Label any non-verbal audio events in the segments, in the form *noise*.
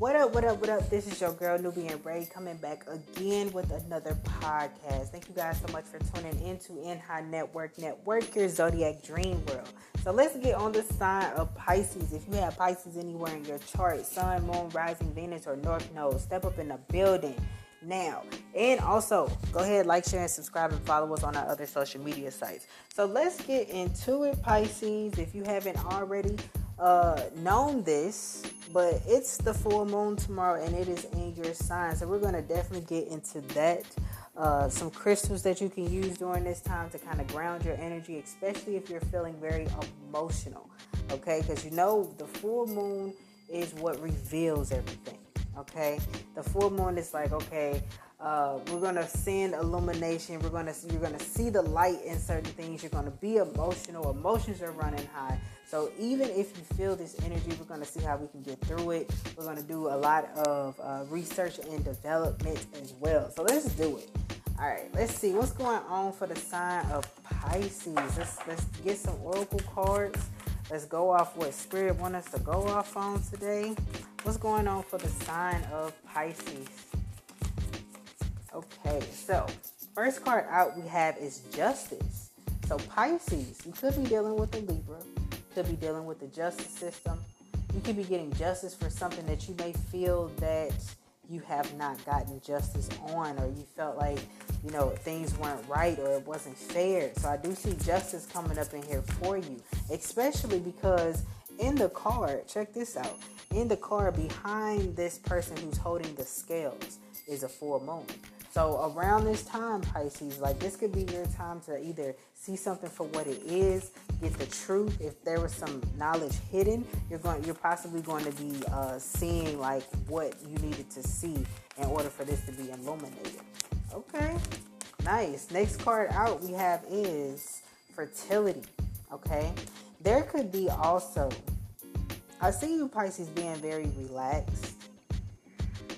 What up, what up, what up? This is your girl Nubian Ray coming back again with another podcast. Thank you guys so much for tuning into In High Network Network, your zodiac dream world. So let's get on the sign of Pisces. If you have Pisces anywhere in your chart, Sun, Moon, Rising, Venus, or North Node, step up in the building now. And also, go ahead, like, share, and subscribe, and follow us on our other social media sites. So let's get into it, Pisces. If you haven't already uh, known this, but it's the full moon tomorrow and it is in your sign. So we're going to definitely get into that. Uh, some crystals that you can use during this time to kind of ground your energy, especially if you're feeling very emotional. Okay, because you know the full moon is what reveals everything. Okay, the full moon is like, okay, uh, we're gonna send illumination. We're gonna you're gonna see the light in certain things. You're gonna be emotional. Emotions are running high. So even if you feel this energy, we're gonna see how we can get through it. We're gonna do a lot of uh, research and development as well. So let's do it. All right, let's see what's going on for the sign of Pisces. Let's let's get some oracle cards. Let's go off what Spirit want us to go off on today. What's going on for the sign of Pisces? Okay, so first card out we have is Justice. So Pisces, you could be dealing with a Libra, could be dealing with the justice system. You could be getting justice for something that you may feel that you have not gotten justice on, or you felt like you know things weren't right or it wasn't fair. So I do see justice coming up in here for you, especially because in the card, check this out. In the card behind this person who's holding the scales is a full moon. So around this time, Pisces, like this could be your time to either see something for what it is, get the truth. If there was some knowledge hidden, you're going, you're possibly going to be uh, seeing like what you needed to see in order for this to be illuminated. Okay, nice. Next card out we have is fertility. Okay, there could be also. I see you Pisces being very relaxed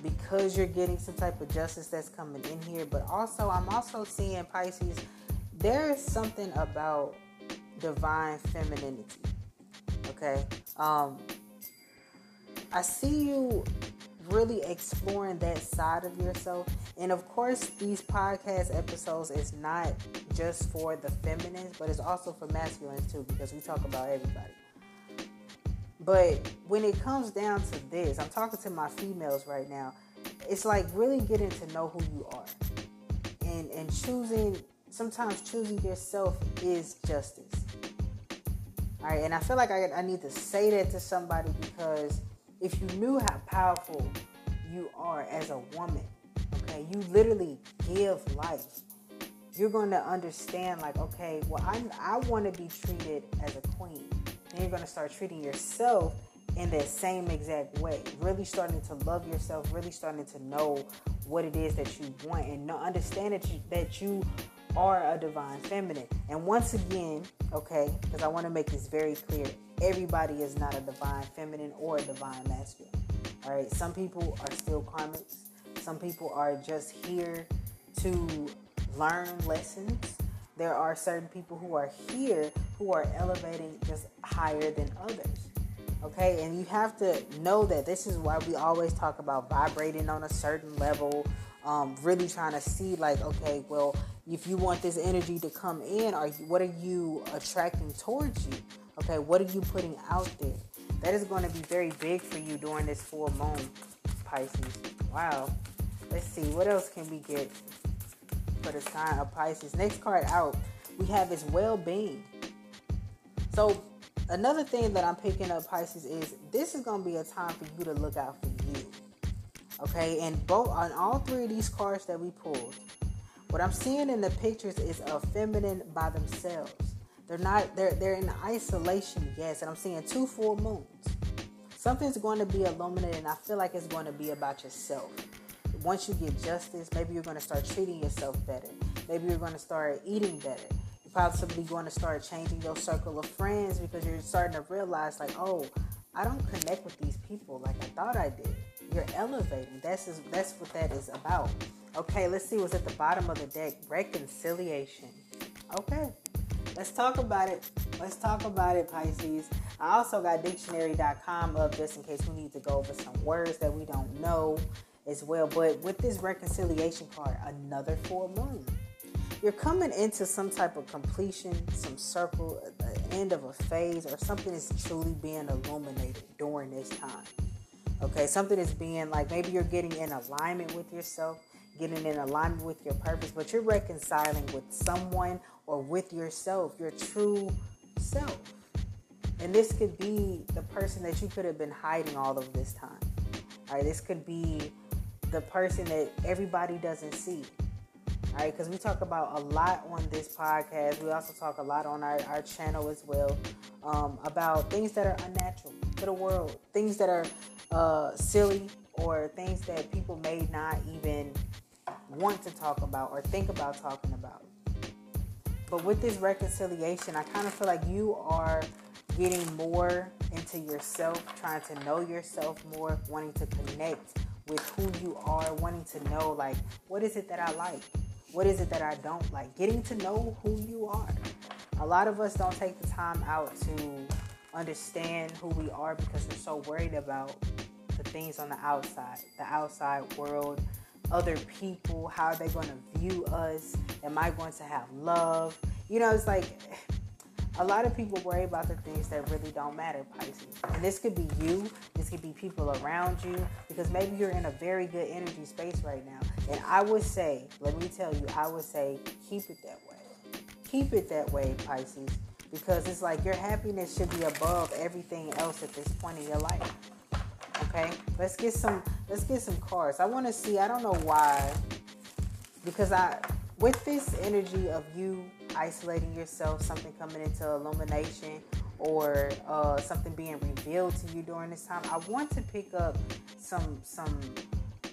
because you're getting some type of justice that's coming in here. But also, I'm also seeing Pisces, there is something about divine femininity. Okay? Um, I see you really exploring that side of yourself. And of course, these podcast episodes is not just for the feminines, but it's also for masculines too, because we talk about everybody. But when it comes down to this, I'm talking to my females right now. It's like really getting to know who you are. And and choosing sometimes choosing yourself is justice. All right, and I feel like I, I need to say that to somebody because if you knew how powerful you are as a woman, okay, you literally give life. You're going to understand, like, okay, well, I, I want to be treated as a queen and you're going to start treating yourself in that same exact way. Really starting to love yourself, really starting to know what it is that you want and understand that you, that you are a divine feminine. And once again, okay, because I want to make this very clear everybody is not a divine feminine or a divine masculine. All right, some people are still karmics, some people are just here to learn lessons there are certain people who are here who are elevating just higher than others. Okay, and you have to know that this is why we always talk about vibrating on a certain level, um, really trying to see, like, okay, well, if you want this energy to come in, are you, what are you attracting towards you? Okay, what are you putting out there? That is going to be very big for you during this full moon, Pisces. Wow. Let's see, what else can we get for the sign of Pisces. Next card out, we have is well-being. So another thing that I'm picking up Pisces is this is going to be a time for you to look out for you. Okay, and both on all three of these cards that we pulled, what I'm seeing in the pictures is a feminine by themselves. They're not they're they're in isolation, yes, and I'm seeing two full moons. Something's going to be illuminated, and I feel like it's going to be about yourself once you get justice, maybe you're going to start treating yourself better. Maybe you're going to start eating better. You're possibly going to start changing your circle of friends because you're starting to realize, like, oh, I don't connect with these people like I thought I did. You're elevating. That's is, that's what that is about. Okay, let's see what's at the bottom of the deck. Reconciliation. Okay. let's talk about it. Let's talk about it, Pisces. I also got dictionary.com up just in case we need to go over some words that we don't know as well. But with this reconciliation card, another full moon. You're coming into some type of completion, some circle, the end of a phase, or something is truly being illuminated during this time. Okay, something is being like maybe you're getting in alignment with yourself, getting in alignment with your purpose, but you're reconciling with someone or with yourself, your true self. And this could be the person that you could have been hiding all of this time. All right, this could be the person that everybody doesn't see. All right, because we talk about a lot on this podcast. We also talk a lot on our, our channel as well um, about things that are unnatural to the world, things that are uh, silly, or things that people may not even want to talk about or think about talking about. But with this reconciliation, I kind of feel like you are getting more into yourself, trying to know yourself more, wanting to connect with who you are, wanting to know like what is it that I like? What is it that I don't like? Getting to know who you are. A lot of us don't take the time out to understand who we are because we're so worried about the things on the outside, the outside world, other people, how are they going to view us? Am I going to have love? You know, it's like a lot of people worry about the things that really don't matter, Pisces. And this could be you, this could be people around you, because maybe you're in a very good energy space right now. And I would say, let me tell you, I would say keep it that way. Keep it that way, Pisces, because it's like your happiness should be above everything else at this point in your life. Okay, let's get some let's get some cards. I want to see. I don't know why, because I with this energy of you isolating yourself, something coming into illumination, or uh, something being revealed to you during this time. I want to pick up some some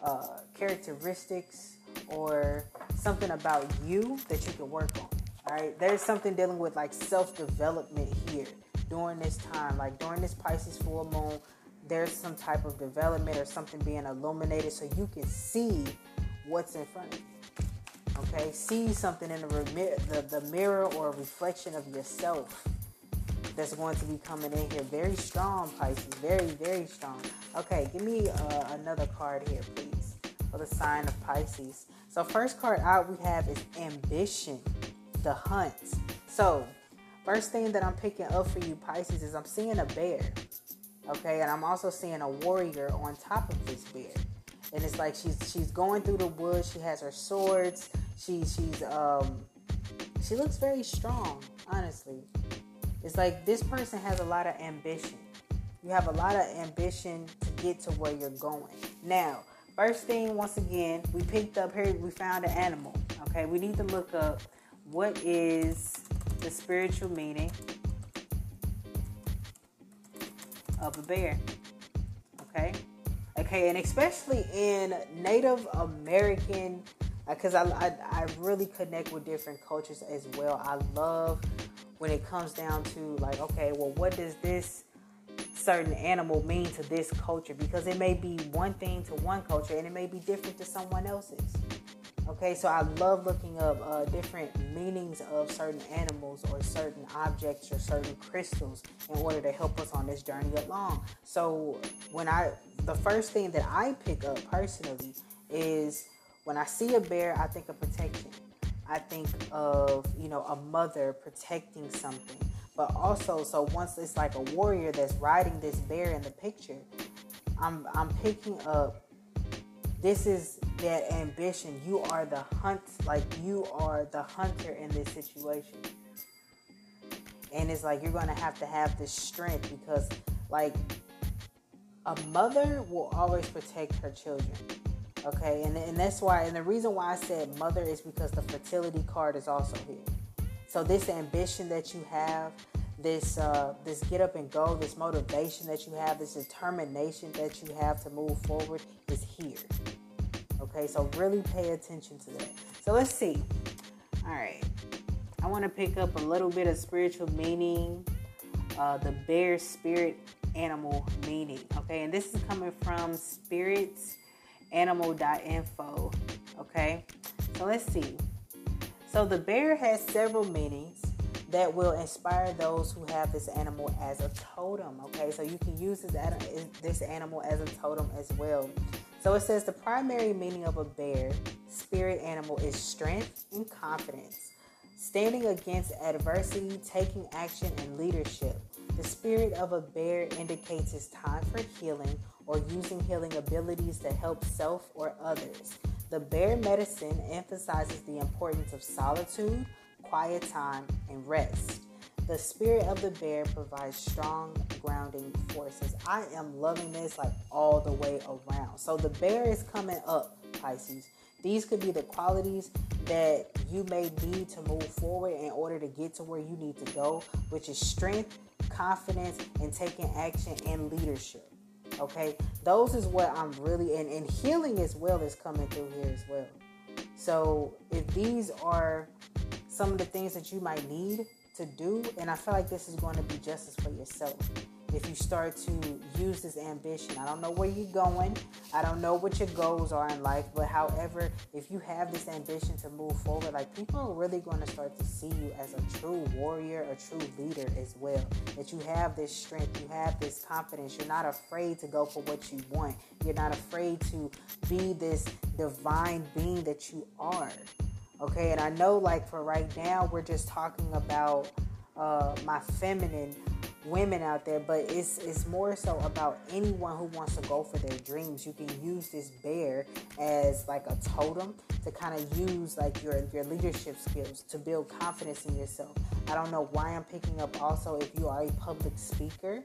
uh, characteristics or something about you that you can work on. All right, there's something dealing with like self development here during this time, like during this Pisces full moon there's some type of development or something being illuminated so you can see what's in front of you. Okay, see something in the, the, the mirror or reflection of yourself that's going to be coming in here. Very strong, Pisces. Very, very strong. Okay, give me uh, another card here, please, for the sign of Pisces. So, first card out we have is ambition, the hunt. So, first thing that I'm picking up for you, Pisces, is I'm seeing a bear. Okay, and I'm also seeing a warrior on top of this bear. And it's like she's she's going through the woods. She has her swords. She she's um she looks very strong, honestly. It's like this person has a lot of ambition. You have a lot of ambition to get to where you're going. Now, first thing, once again, we picked up here, we found an animal. Okay, we need to look up what is the spiritual meaning of a bear. Okay? Okay, and especially in Native American, because uh, I, I, I really connect with different cultures as well. I love when it comes down to like, okay, well, what does this certain animal mean to this culture? Because it may be one thing to one culture and it may be different to someone else's. Okay, so I love looking up uh, different meanings of certain animals or certain objects or certain crystals in order to help us on this journey along. So when I, the first thing that I pick up personally is when I see a bear, I think of protection. I think of you know a mother protecting something, but also so once it's like a warrior that's riding this bear in the picture, I'm I'm picking up this is that ambition. You are the hunt, like you are the hunter in this situation. And it's like you're gonna have to have this strength because, like, a mother will always protect her children. Okay, and, and that's why, and the reason why I said mother is because the fertility card is also here. So, this ambition that you have, this uh, this get up and go, this motivation that you have, this determination that you have to move forward is here. Okay, so really pay attention to that. So let's see. All right, I want to pick up a little bit of spiritual meaning, uh, the bear spirit animal meaning. Okay, and this is coming from spiritsanimal.info. Okay, so let's see. So the bear has several meanings that will inspire those who have this animal as a totem. Okay, so you can use this, this animal as a totem as well. So it says the primary meaning of a bear spirit animal is strength and confidence, standing against adversity, taking action, and leadership. The spirit of a bear indicates it's time for healing or using healing abilities to help self or others. The bear medicine emphasizes the importance of solitude, quiet time, and rest. The spirit of the bear provides strong grounding forces. I am loving this like all the way around. So the bear is coming up, Pisces. These could be the qualities that you may need to move forward in order to get to where you need to go, which is strength, confidence, and taking action and leadership. Okay, those is what I'm really and, and healing as well is coming through here as well. So if these are some of the things that you might need to do, and I feel like this is going to be justice for yourself if you start to use this ambition. I don't know where you're going. I don't know what your goals are in life, but however, if you have this ambition to move forward, like people are really going to start to see you as a true warrior, a true leader as well. That you have this strength, you have this confidence. You're not afraid to go for what you want. You're not afraid to be this divine being that you are. Okay, and I know like for right now, we're just talking about uh, my feminine women out there, but it's it's more so about anyone who wants to go for their dreams. You can use this bear as like a totem to kind of use like your your leadership skills to build confidence in yourself. I don't know why I'm picking up also if you are a public speaker,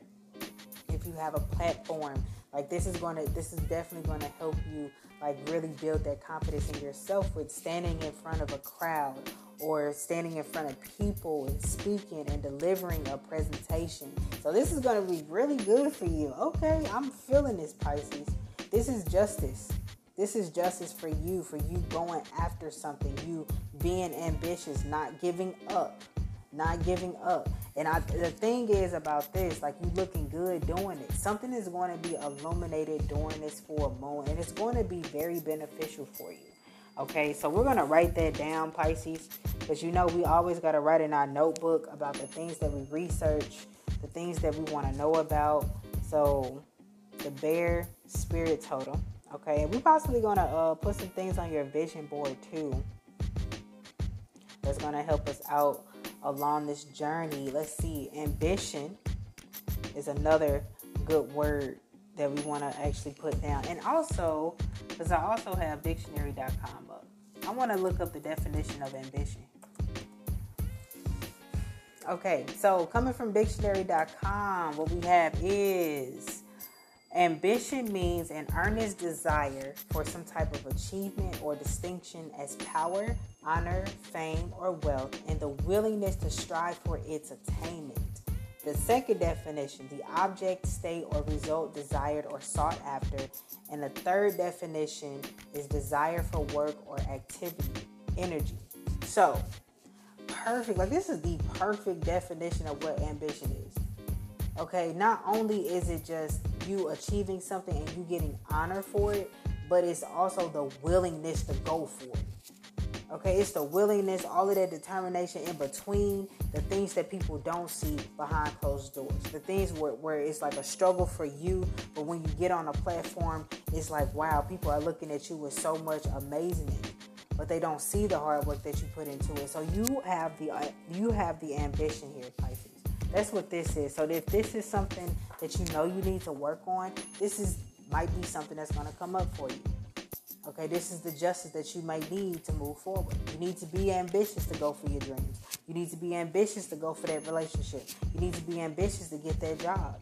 if you have a platform, like this is going to this is definitely going to help you like really build that confidence in yourself with standing in front of a crowd or standing in front of people and speaking and delivering a presentation. So this is going to be really good for you. Okay, I'm feeling this Pisces. This is justice. This is justice for you, for you going after something, you being ambitious, not giving up, not giving up. And I, the thing is about this, like you looking good doing it. Something is going to be illuminated during this full moon, and it's going to be very beneficial for you. Okay, so we're gonna write that down, Pisces, because you know we always gotta write in our notebook about the things that we research, the things that we want to know about. So the bear spirit totem. Okay, and we're possibly gonna uh, put some things on your vision board too. That's gonna help us out along this journey. Let's see, ambition is another good word that we want to actually put down. And also, because I also have dictionary.com up, I want to look up the definition of ambition. Okay, so coming from dictionary.com, what we have is ambition means an earnest desire for some type of achievement or distinction as power, honor, fame, or wealth, and the willingness to strive for its attainment. The second definition, the object, state, or result desired or sought after. And the third definition is desire for work or activity, energy. So, perfect. Like, this is the perfect definition of what ambition is. Okay, not only is it just you achieving something and you getting honor for it, but it's also the willingness to go for it. Okay, it's the willingness, all of that determination in between the things that people don't see behind closed doors. The things where, where it's like a struggle for you, but when you get on a platform, it's like, wow, people are looking at you with so much amazement, but they don't see the hard work that you put into it. So you have the uh, you have the ambition here, Pisces. That's what this is. So if this is something that you know you need to work on, this is might be something that's going to come up for you. Okay, this is the justice that you might need to move forward. You need to be ambitious to go for your dreams. You need to be ambitious to go for that relationship. You need to be ambitious to get that job.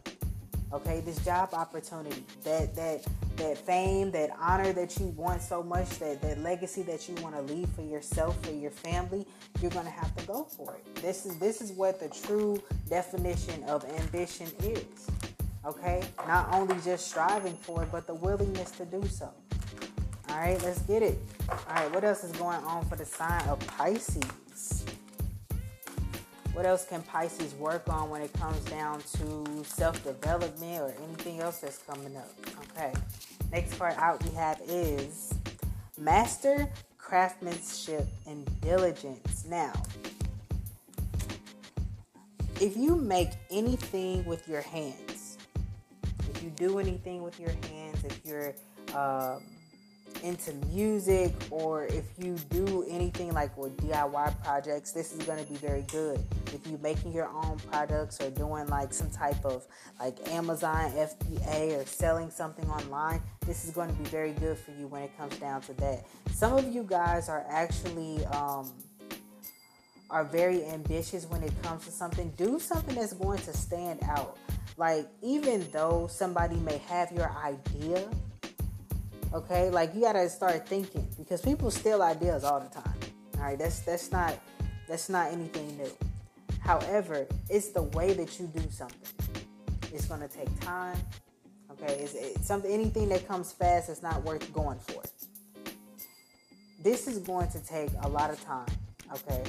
Okay, this job opportunity, that that that fame, that honor that you want so much, that that legacy that you want to leave for yourself, for your family, you're gonna have to go for it. This is this is what the true definition of ambition is. Okay, not only just striving for it, but the willingness to do so. All right, let's get it. All right, what else is going on for the sign of Pisces? What else can Pisces work on when it comes down to self development or anything else that's coming up? Okay, next part out we have is Master Craftsmanship and Diligence. Now, if you make anything with your hands, if you do anything with your hands, if you're um, into music or if you do anything like with DIY projects, this is going to be very good. If you're making your own products or doing like some type of like Amazon FBA or selling something online, this is going to be very good for you when it comes down to that. Some of you guys are actually um, are very ambitious when it comes to something. Do something that's going to stand out. Like even though somebody may have your idea Okay, like you gotta start thinking because people steal ideas all the time. All right, that's that's not that's not anything new. However, it's the way that you do something. It's gonna take time. Okay, it's, it's something anything that comes fast is not worth going for. This is going to take a lot of time. Okay,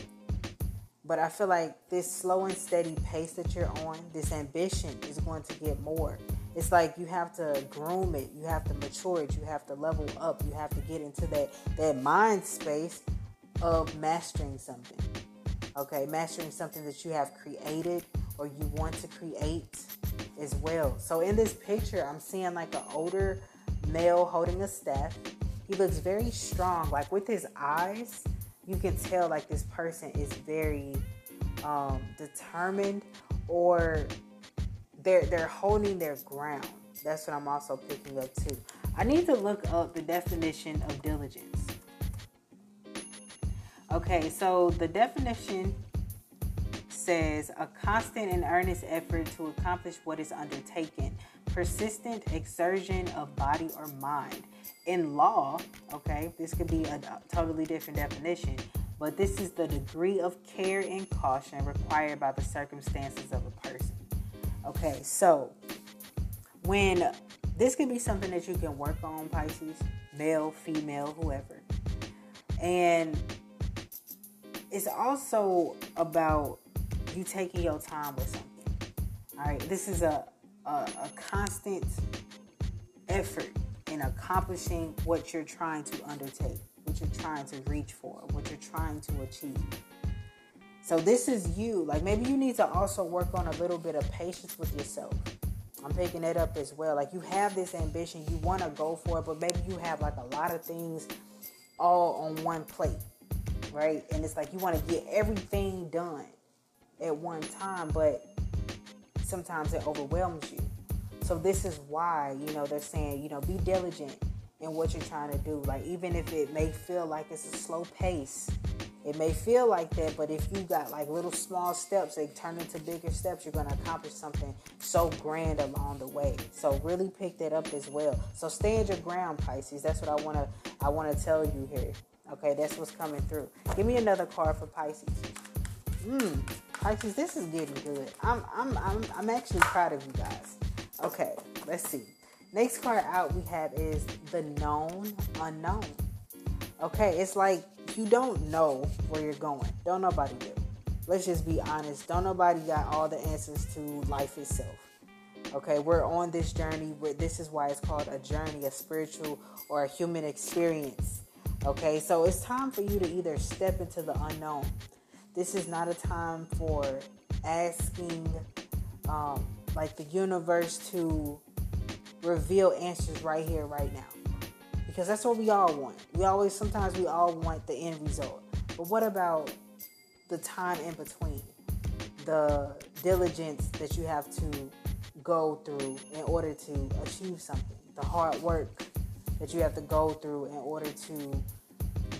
but I feel like this slow and steady pace that you're on, this ambition is going to get more it's like you have to groom it, you have to mature it, you have to level up, you have to get into that that mind space of mastering something. Okay, mastering something that you have created or you want to create as well. So in this picture, I'm seeing like an older male holding a staff. He looks very strong, like with his eyes, you can tell like this person is very um, determined or they're they're holding their ground. That's what I'm also picking up too. I need to look up the definition of diligence. Okay, so the definition says a constant and earnest effort to accomplish what is undertaken, persistent exertion of body or mind. In law, okay, this could be a totally different definition, but this is the degree of care and caution required by the circumstances of a. Okay, so when this can be something that you can work on, Pisces, male, female, whoever. And it's also about you taking your time with something. All right, this is a, a, a constant effort in accomplishing what you're trying to undertake, what you're trying to reach for, what you're trying to achieve. So this is you. Like maybe you need to also work on a little bit of patience with yourself. I'm picking it up as well. Like you have this ambition, you want to go for it, but maybe you have like a lot of things all on one plate, right? And it's like you want to get everything done at one time, but sometimes it overwhelms you. So this is why, you know, they're saying, you know, be diligent in what you're trying to do. Like even if it may feel like it's a slow pace, it may feel like that, but if you got like little small steps, they turn into bigger steps, you're going to accomplish something so grand along the way. So really pick that up as well. So stand your ground, Pisces. That's what I want to I want to tell you here. Okay, that's what's coming through. Give me another card for Pisces. Mmm, Pisces, this is getting good. I'm I'm I'm I'm actually proud of you guys. Okay, let's see. Next card out we have is the known unknown. Okay, it's like you don't know where you're going. Don't nobody do. Let's just be honest. Don't nobody got all the answers to life itself. Okay, we're on this journey. Where this is why it's called a journey, a spiritual or a human experience. Okay, so it's time for you to either step into the unknown. This is not a time for asking, um, like the universe to reveal answers right here, right now because that's what we all want. We always, sometimes we all want the end result. But what about the time in between? The diligence that you have to go through in order to achieve something, the hard work that you have to go through in order to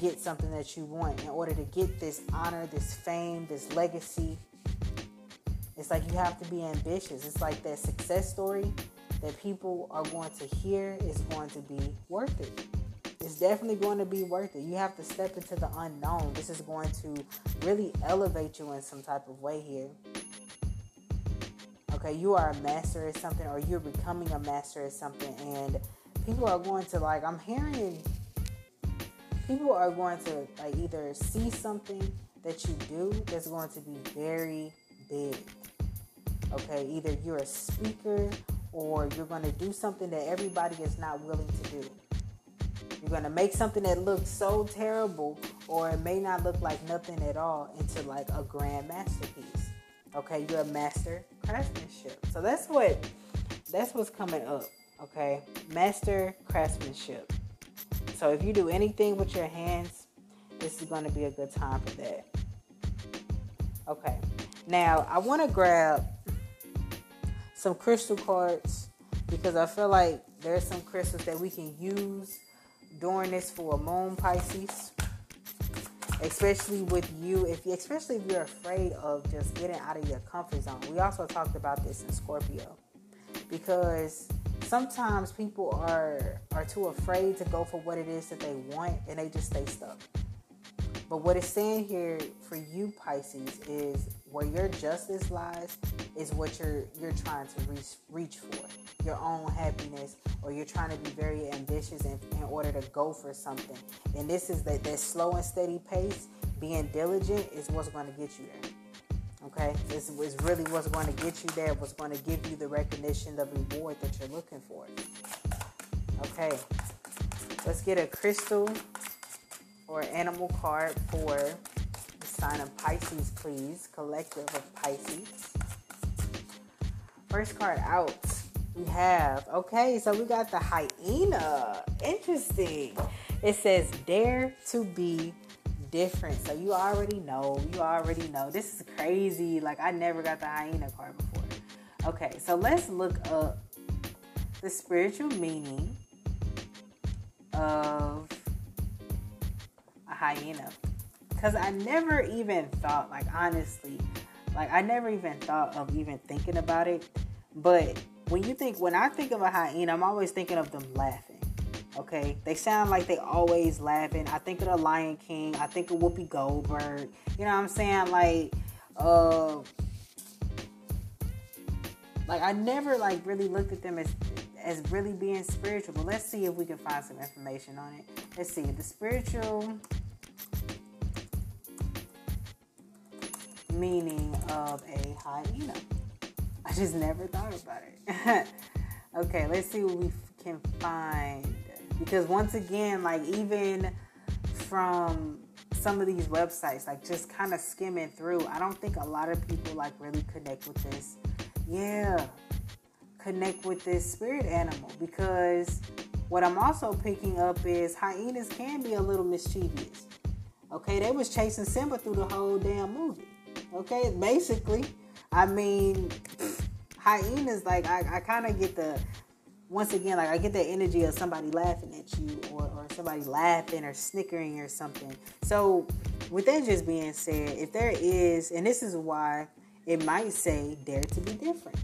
get something that you want, in order to get this honor, this fame, this legacy. It's like you have to be ambitious. It's like that success story that people are going to hear is going to be worth it. It's definitely going to be worth it. You have to step into the unknown. This is going to really elevate you in some type of way here. Okay, you are a master at something or you're becoming a master at something and people are going to like I'm hearing people are going to like either see something that you do that's going to be very big. Okay, either you're a speaker or you're going to do something that everybody is not willing to do. You're going to make something that looks so terrible, or it may not look like nothing at all, into like a grand masterpiece. Okay, you're a master craftsmanship. So that's what that's what's coming up. Okay, master craftsmanship. So if you do anything with your hands, this is going to be a good time for that. Okay, now I want to grab some crystal cards because I feel like there's some crystals that we can use during this full moon Pisces. Especially with you, if you, especially if you're afraid of just getting out of your comfort zone. We also talked about this in Scorpio, because sometimes people are are too afraid to go for what it is that they want, and they just stay stuck. But what it's saying here for you, Pisces, is where your justice lies is what you're you're trying to reach reach for. Your own happiness or you're trying to be very ambitious in, in order to go for something. And this is that that slow and steady pace being diligent is what's going to get you there okay? This is really what's going to get you there what's going to give you the recognition the reward that you're looking for okay? Let's get a crystal or animal card for sign of pisces please. Collective of pisces. First card out we have okay so we got the hyena. Interesting. It says dare to be different. So you already know you already know. This is crazy. Like i never got the hyena card before. Okay so let's look up the spiritual meaning of a hyena because i never even thought like honestly like i never even thought of even thinking about it but when you think, when I think of a hyena, I'm always thinking of them laughing. Okay, they sound like they always laughing. I think of the Lion King. I think of Whoopi Goldberg. You know what I'm saying? Like, uh, like I never like really looked at them as as really being spiritual. But let's see if we can find some information on it. Let's see the spiritual meaning of a hyena. I just never thought about it. *laughs* okay, let's see what we can find. Because once again, like even from some of these websites, like just kind of skimming through, I don't think a lot of people like really connect with this. Yeah, connect with this spirit animal because what I'm also picking up is hyenas can be a little mischievous. Okay, they was chasing Simba through the whole damn movie. Okay, basically, I mean, hyenas, like I, I kind of get the once again, like I get the energy of somebody laughing at you or, or somebody laughing or snickering or something. So, with that just being said, if there is, and this is why it might say dare to be different.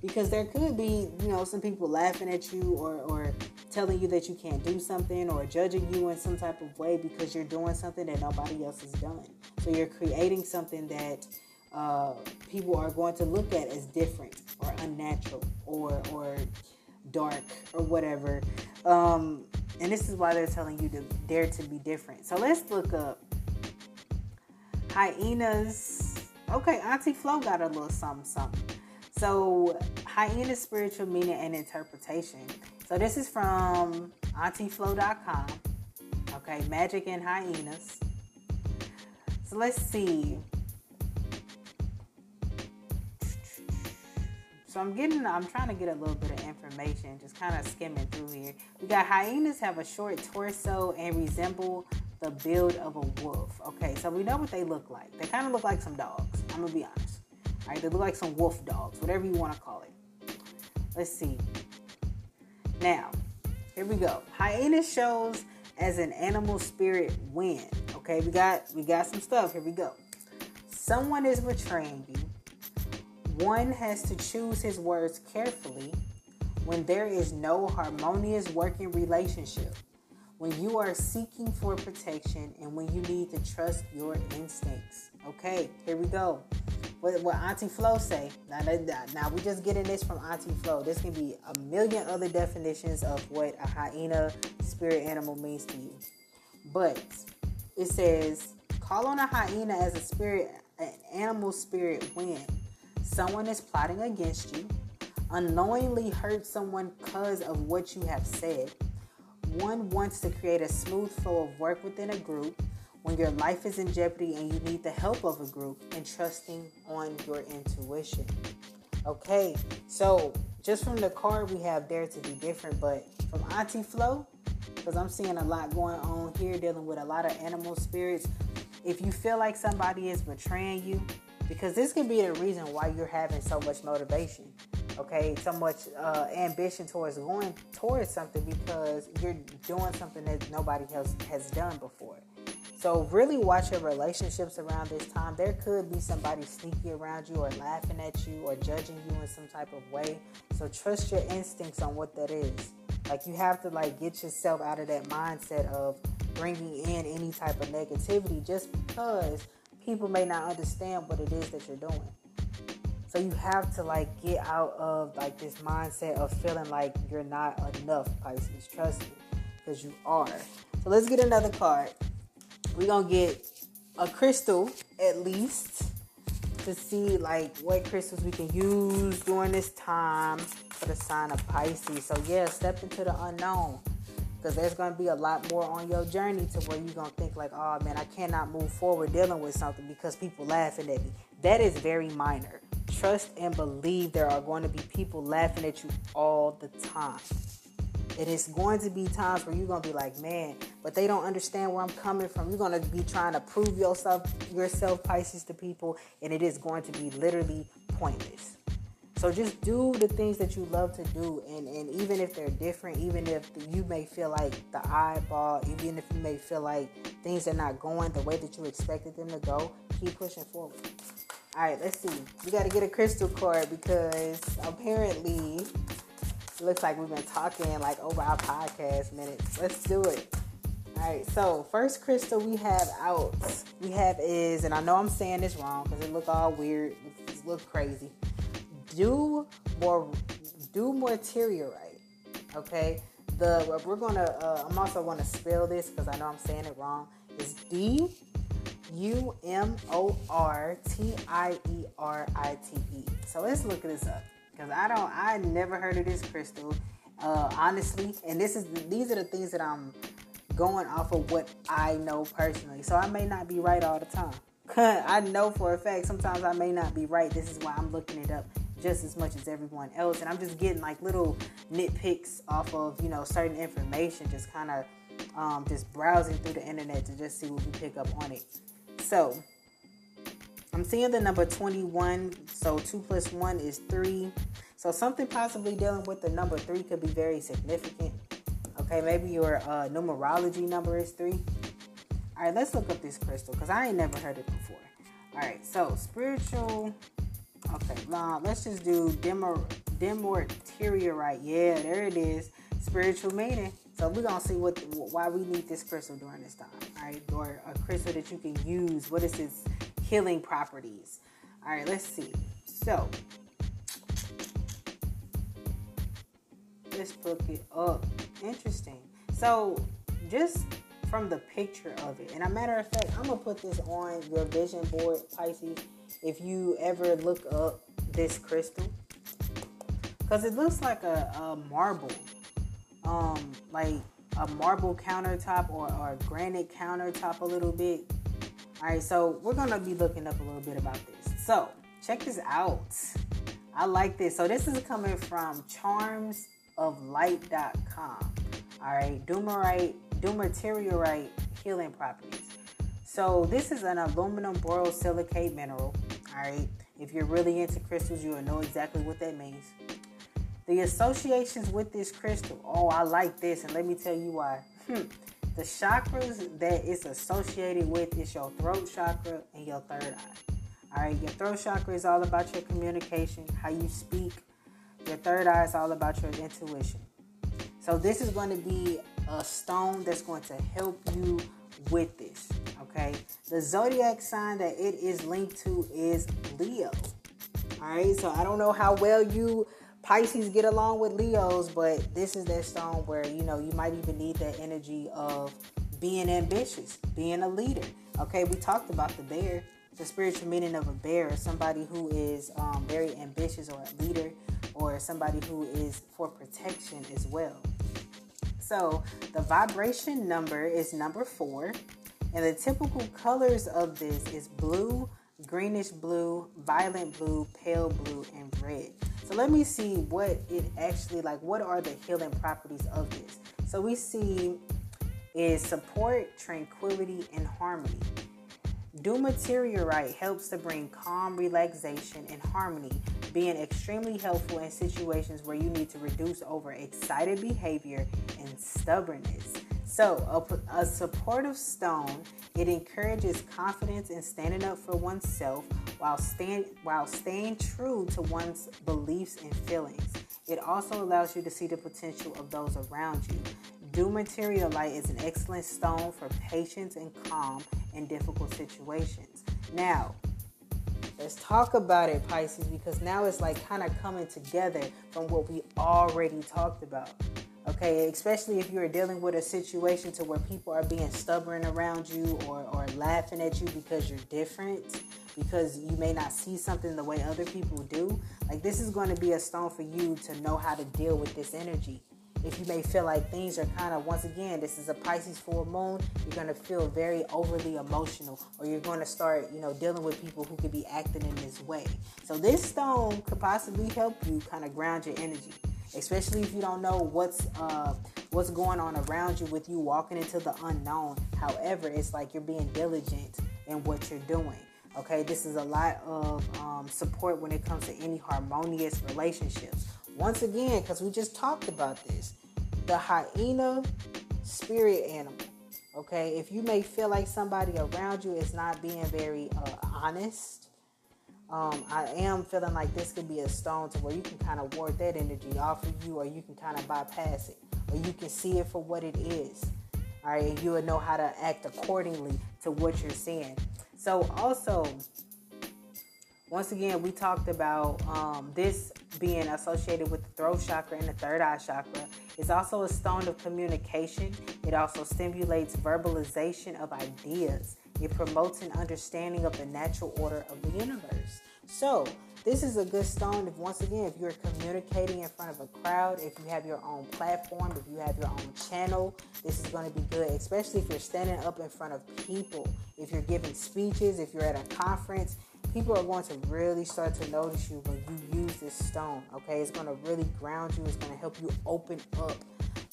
Because there could be, you know, some people laughing at you or, or telling you that you can't do something or judging you in some type of way because you're doing something that nobody else has done. So you're creating something that uh, people are going to look at as different or unnatural or or dark or whatever. Um, and this is why they're telling you to dare to be different. So let's look up hyenas. Okay, Auntie Flo got a little something something. So hyena spiritual meaning and interpretation. So this is from AuntieFlo.com. Okay, magic and hyenas. So let's see. So I'm getting, I'm trying to get a little bit of information, just kind of skimming through here. We got hyenas have a short torso and resemble the build of a wolf. Okay, so we know what they look like. They kind of look like some dogs. I'm gonna be honest. All right, they look like some wolf dogs, whatever you want to call it. Let's see. Now, here we go. Hyena shows as an animal spirit when. Okay, we got we got some stuff. Here we go. Someone is betraying you one has to choose his words carefully when there is no harmonious working relationship, when you are seeking for protection, and when you need to trust your instincts. Okay, here we go. What, what Auntie Flo say? Now, now we just getting this from Auntie Flo. This can be a million other definitions of what a hyena spirit animal means to you. But it says, call on a hyena as a spirit, an animal spirit when someone is plotting against you, unknowingly hurt someone because of what you have said. One wants to create a smooth flow of work within a group. when your life is in jeopardy and you need the help of a group, and trusting on your intuition. Okay, so just from the card, we have Dare to Be Different, but from Auntie Flo, because I'm seeing a lot going on here dealing with a lot of animal spirits. If you feel like somebody is betraying you, because this could be the reason why you're having so much motivation, okay, so much uh, ambition towards going towards something because you're doing something that nobody else has done before. So really watch your relationships around this time. There could be somebody sneaky around you or laughing at you or judging you in some type of way. So trust your instincts on what that is. Like you have to like get yourself out of that mindset of bringing in any type of negativity just because people may not understand what it is that you're doing. So you have to like get out of like this mindset of feeling like you're not enough, Pisces. Trust me, because you are. So let's get another card. We're gonna get a crystal at least to see like what crystals we can use during this time for the sign of Pisces. So yeah, step into the unknown because there's going to be a lot more on your journey to where you're going to think like oh man i cannot move forward dealing with something because people laughing at me. That is very minor. Trust and believe there are going to be people laughing at you all the time it is going to be times where you're to be like man but they don't understand where i'm coming from you're to be trying to prove yourself yourself pisces to people and it is going to be literally pointless so just do the things that you love to do, and, and even if they're different, even if you may feel like the eyeball, even if you may feel like things are not going the way that you expected them to go, keep pushing forward. All right, let's see. We got to get a crystal card because apparently looks like we've been talking like over our podcast minutes. Let's do it. All right, so first crystal we have out, we have is, and I know I'm saying this wrong because it look all weird, it look crazy. Do more do more right okay? The we're gonna uh, i'm also gonna spell this because i know i'm saying it wrong. Is d u m o r t i e r i t e. So let's look this up because i don't i never heard of this crystal uh, honestly and this is these are the things that i'm going off of what i know personally so i may not be right all the time I know for a fact sometimes I may not be right. This is why I'm looking it up just as much as everyone else. And I'm just getting like little nitpicks off of, you know, certain information, just kind of um, just browsing through the internet to just see what we pick up on it. So I'm seeing the number 21. So 2 plus 1 is 3. So something possibly dealing with the number 3 could be very significant. Okay, maybe your uh, numerology number is 3. All right, let's look up this crystal because I ain't never heard it before. All right, so spiritual Okay, now let's just do demor demorteriorite. Yeah, there it is. Spiritual meaning. So we're gonna see what why we need this crystal during this time. All right, or a crystal that you can use. What is its healing properties? All right, let's see. So let's look it up. Interesting. So just from the picture of it, and a matter of fact, I'm gonna put this on your vision board, Pisces if you ever look up this crystal because it looks like a, a marble um like a marble countertop or, or a granite countertop a little bit all right so we're gonna be looking up a little bit about this so check this out i like this so this is coming from charmsoflight.com all right dumerite dumerteriorite healing properties so this is an aluminum borosilicate mineral. All right. If you're really into crystals, you will know exactly what that means. The associations with this crystal. Oh, I like this, and let me tell you why. Hmm. The chakras that it's associated with is your throat chakra and your third eye. All right, your throat chakra is all about your communication, how you speak. Your third eye is all about your intuition. So this is going to be a stone that's going to help you with this. Okay, the zodiac sign that it is linked to is Leo. All right, so I don't know how well you Pisces get along with Leos, but this is that stone where you know you might even need that energy of being ambitious, being a leader. Okay, we talked about the bear. The spiritual meaning of a bear is somebody who is um, very ambitious or a leader or somebody who is for protection as well. So the vibration number is number four. And the typical colors of this is blue, greenish blue, violet blue, pale blue, and red. So let me see what it actually like. What are the healing properties of this? So we see is support, tranquility, and harmony. Dumortierite helps to bring calm, relaxation, and harmony, being extremely helpful in situations where you need to reduce over excited behavior and stubbornness. So, a, a, supportive stone, it encourages confidence in standing up for oneself while, stand, while staying true to one's beliefs and feelings. It also allows you to see the potential of those around you. Dumortierite is an excellent stone for patience and calm in difficult situations. Now, let's talk about it, Pisces, because now it's like kind of coming together from what we already talked about okay especially if you're dealing with a situation to where people are being stubborn around you or, or laughing at you because you're different because you may not see something the way other people do like this is going to be a stone for you to know how to deal with this energy. If you may feel like things are kind of once again this is a pisces full moon you're going to feel very overly emotional or you're going to start you know dealing with people who could be acting in this way. So this stone could possibly help you kind of ground your energy especially if you don't know what's uh, what's going on around you with you walking into the unknown. However, it's like you're being diligent in what you're doing. Okay, this is a lot of um, support when it comes to any harmonious relationships. Once again, because we just talked about this, the hyena spirit animal. Okay, if you may feel like somebody around you is not being very uh, honest um, I am feeling like this could be a stone to where you can kind of ward that energy off of you, or you can kind of bypass it, or you can see it for what it is. All right, and you will know how to act accordingly to what you're seeing. So, also, once again, we talked about um, this being associated with the throat chakra and the third eye chakra. It's also a stone of communication. It also stimulates verbalization of ideas. It promotes an understanding of the natural order of the universe. So, this is a good stone if once again if you're communicating in front of a crowd if you have your own platform if you have your own channel this is going to be good especially if you're standing up in front of people. If you're giving speeches if you're at a conference people are going to really start to notice you when you use this stone okay? It's going to really ground you it's going to help you open up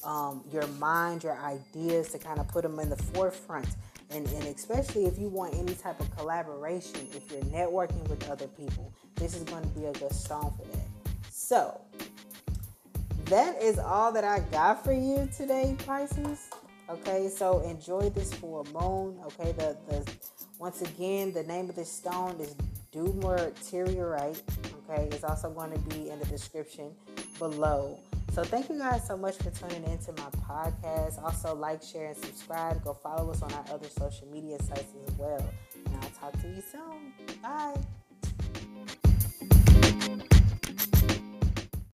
um, your mind your ideas to kind of put them in the forefront and, and especially if you want any type of collaboration, if you're networking with other people, this is going to be a good stone for that. So, that is all that I got for you today, Pisces. Okay, so enjoy this full moon. Okay, the, the once again, the name of this stone is Dumortierite. Okay, it's also going to be in the description below. So thank you guys so much for tuning into my podcast. Also like, share, and subscribe. Go follow us on our other social media sites as well. And I'll talk to you soon. Bye.